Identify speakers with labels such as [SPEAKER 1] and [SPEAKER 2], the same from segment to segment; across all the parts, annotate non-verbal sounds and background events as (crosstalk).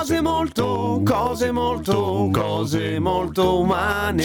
[SPEAKER 1] Cose molto, cose molto, cose molto umane.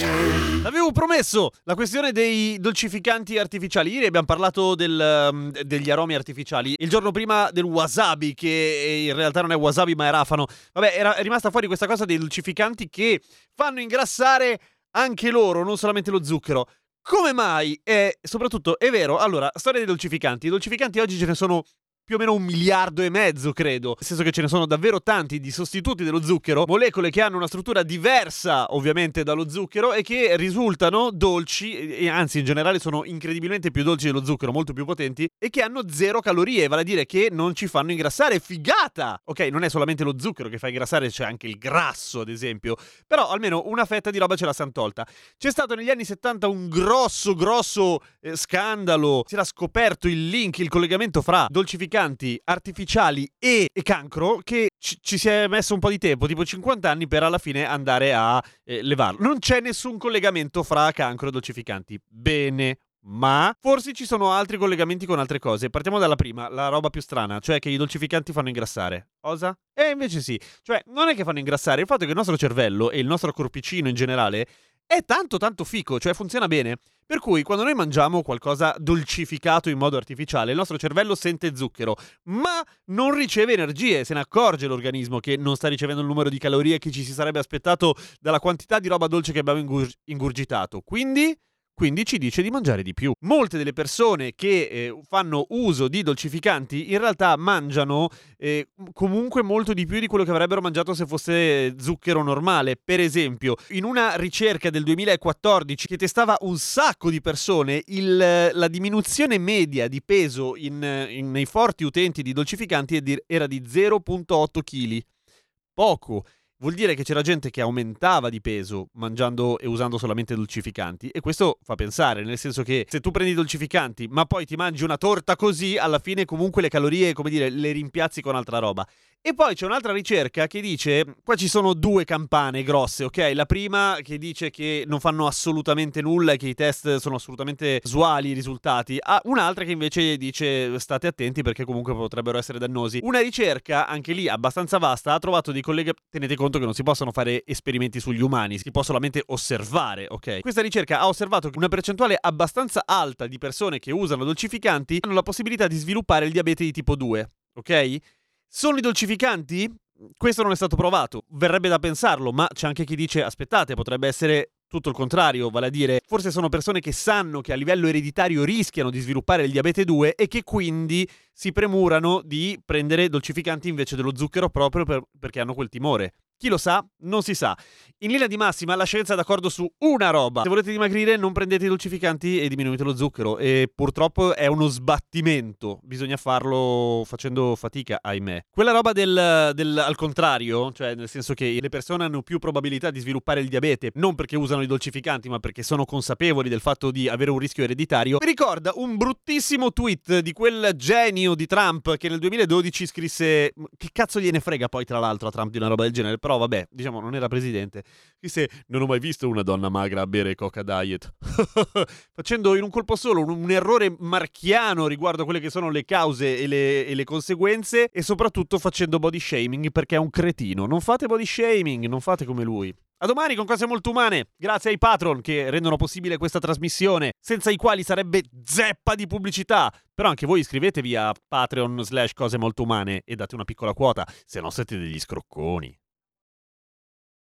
[SPEAKER 2] Avevo promesso la questione dei dolcificanti artificiali. Ieri abbiamo parlato del, um, degli aromi artificiali. Il giorno prima del wasabi, che in realtà non è wasabi ma è rafano. Vabbè, era rimasta fuori questa cosa dei dolcificanti che fanno ingrassare anche loro, non solamente lo zucchero. Come mai? E soprattutto, è vero, allora, storia dei dolcificanti. I dolcificanti oggi ce ne sono più o meno un miliardo e mezzo, credo. Nel senso che ce ne sono davvero tanti di sostituti dello zucchero, molecole che hanno una struttura diversa, ovviamente, dallo zucchero e che risultano dolci, e anzi in generale sono incredibilmente più dolci dello zucchero, molto più potenti, e che hanno zero calorie, vale a dire che non ci fanno ingrassare. Figata! Ok, non è solamente lo zucchero che fa ingrassare, c'è anche il grasso, ad esempio. Però almeno una fetta di roba ce la siamo tolta. C'è stato negli anni 70 un grosso, grosso eh, scandalo. Si era scoperto il link, il collegamento fra dolcificanti artificiali e, cancro che ci, ci, si è messo un po' di tempo, tipo 50 anni, per alla fine andare a eh, levarlo. Non c'è nessun collegamento fra cancro e dolcificanti. Bene. Ma forse ci sono altri collegamenti con altre cose. Partiamo dalla prima, la roba più strana, cioè che i dolcificanti fanno ingrassare. Cosa? E invece sì. Cioè, non è che fanno ingrassare, il fatto è che il nostro cervello e il nostro corpicino in generale è tanto tanto fico, cioè funziona bene. Per cui quando noi mangiamo qualcosa dolcificato in modo artificiale, il nostro cervello sente zucchero, ma non riceve energie, se ne accorge l'organismo che non sta ricevendo il numero di calorie che ci si sarebbe aspettato dalla quantità di roba dolce che abbiamo ingur- ingurgitato. Quindi quindi ci dice di mangiare di più. Molte delle persone che eh, fanno uso di dolcificanti in realtà mangiano eh, comunque molto di più di quello che avrebbero mangiato se fosse zucchero normale. Per esempio, in una ricerca del 2014 che testava un sacco di persone, il, la diminuzione media di peso in, in, nei forti utenti di dolcificanti era di 0,8 kg. Poco vuol dire che c'era gente che aumentava di peso mangiando e usando solamente dolcificanti e questo fa pensare, nel senso che se tu prendi i dolcificanti ma poi ti mangi una torta così, alla fine comunque le calorie, come dire, le rimpiazzi con altra roba. E poi c'è un'altra ricerca che dice, qua ci sono due campane grosse, ok? La prima che dice che non fanno assolutamente nulla e che i test sono assolutamente usuali i risultati, ah, un'altra che invece dice state attenti perché comunque potrebbero essere dannosi. Una ricerca, anche lì abbastanza vasta, ha trovato dei colleghi, tenete conto che non si possono fare esperimenti sugli umani, si può solamente osservare, ok? Questa ricerca ha osservato che una percentuale abbastanza alta di persone che usano dolcificanti hanno la possibilità di sviluppare il diabete di tipo 2, ok? Sono i dolcificanti? Questo non è stato provato, verrebbe da pensarlo, ma c'è anche chi dice aspettate, potrebbe essere tutto il contrario, vale a dire, forse sono persone che sanno che a livello ereditario rischiano di sviluppare il diabete 2 e che quindi si premurano di prendere dolcificanti invece dello zucchero proprio per, perché hanno quel timore. Chi lo sa? Non si sa. In linea di massima la scienza è d'accordo su una roba. Se volete dimagrire non prendete i dolcificanti e diminuite lo zucchero. E purtroppo è uno sbattimento. Bisogna farlo facendo fatica, ahimè. Quella roba del, del al contrario, cioè nel senso che le persone hanno più probabilità di sviluppare il diabete, non perché usano i dolcificanti, ma perché sono consapevoli del fatto di avere un rischio ereditario, mi ricorda un bruttissimo tweet di quel genio di Trump che nel 2012 scrisse... Che cazzo gliene frega poi tra l'altro a Trump di una roba del genere? Però vabbè, diciamo, non era presidente. Disse, non ho mai visto una donna magra a bere Coca Diet. (laughs) Facendo in un colpo solo un, un, errore marchiano riguardo a quelle che sono le cause e le, e le conseguenze e soprattutto facendo body shaming perché è un cretino. Non fate body shaming, non fate come lui. A domani con cose molto umane, grazie ai patron che rendono possibile questa trasmissione, senza i quali sarebbe zeppa di pubblicità. Però anche voi iscrivetevi a Patreon slash cose molto umane e date una piccola quota, se no siete degli scrocconi.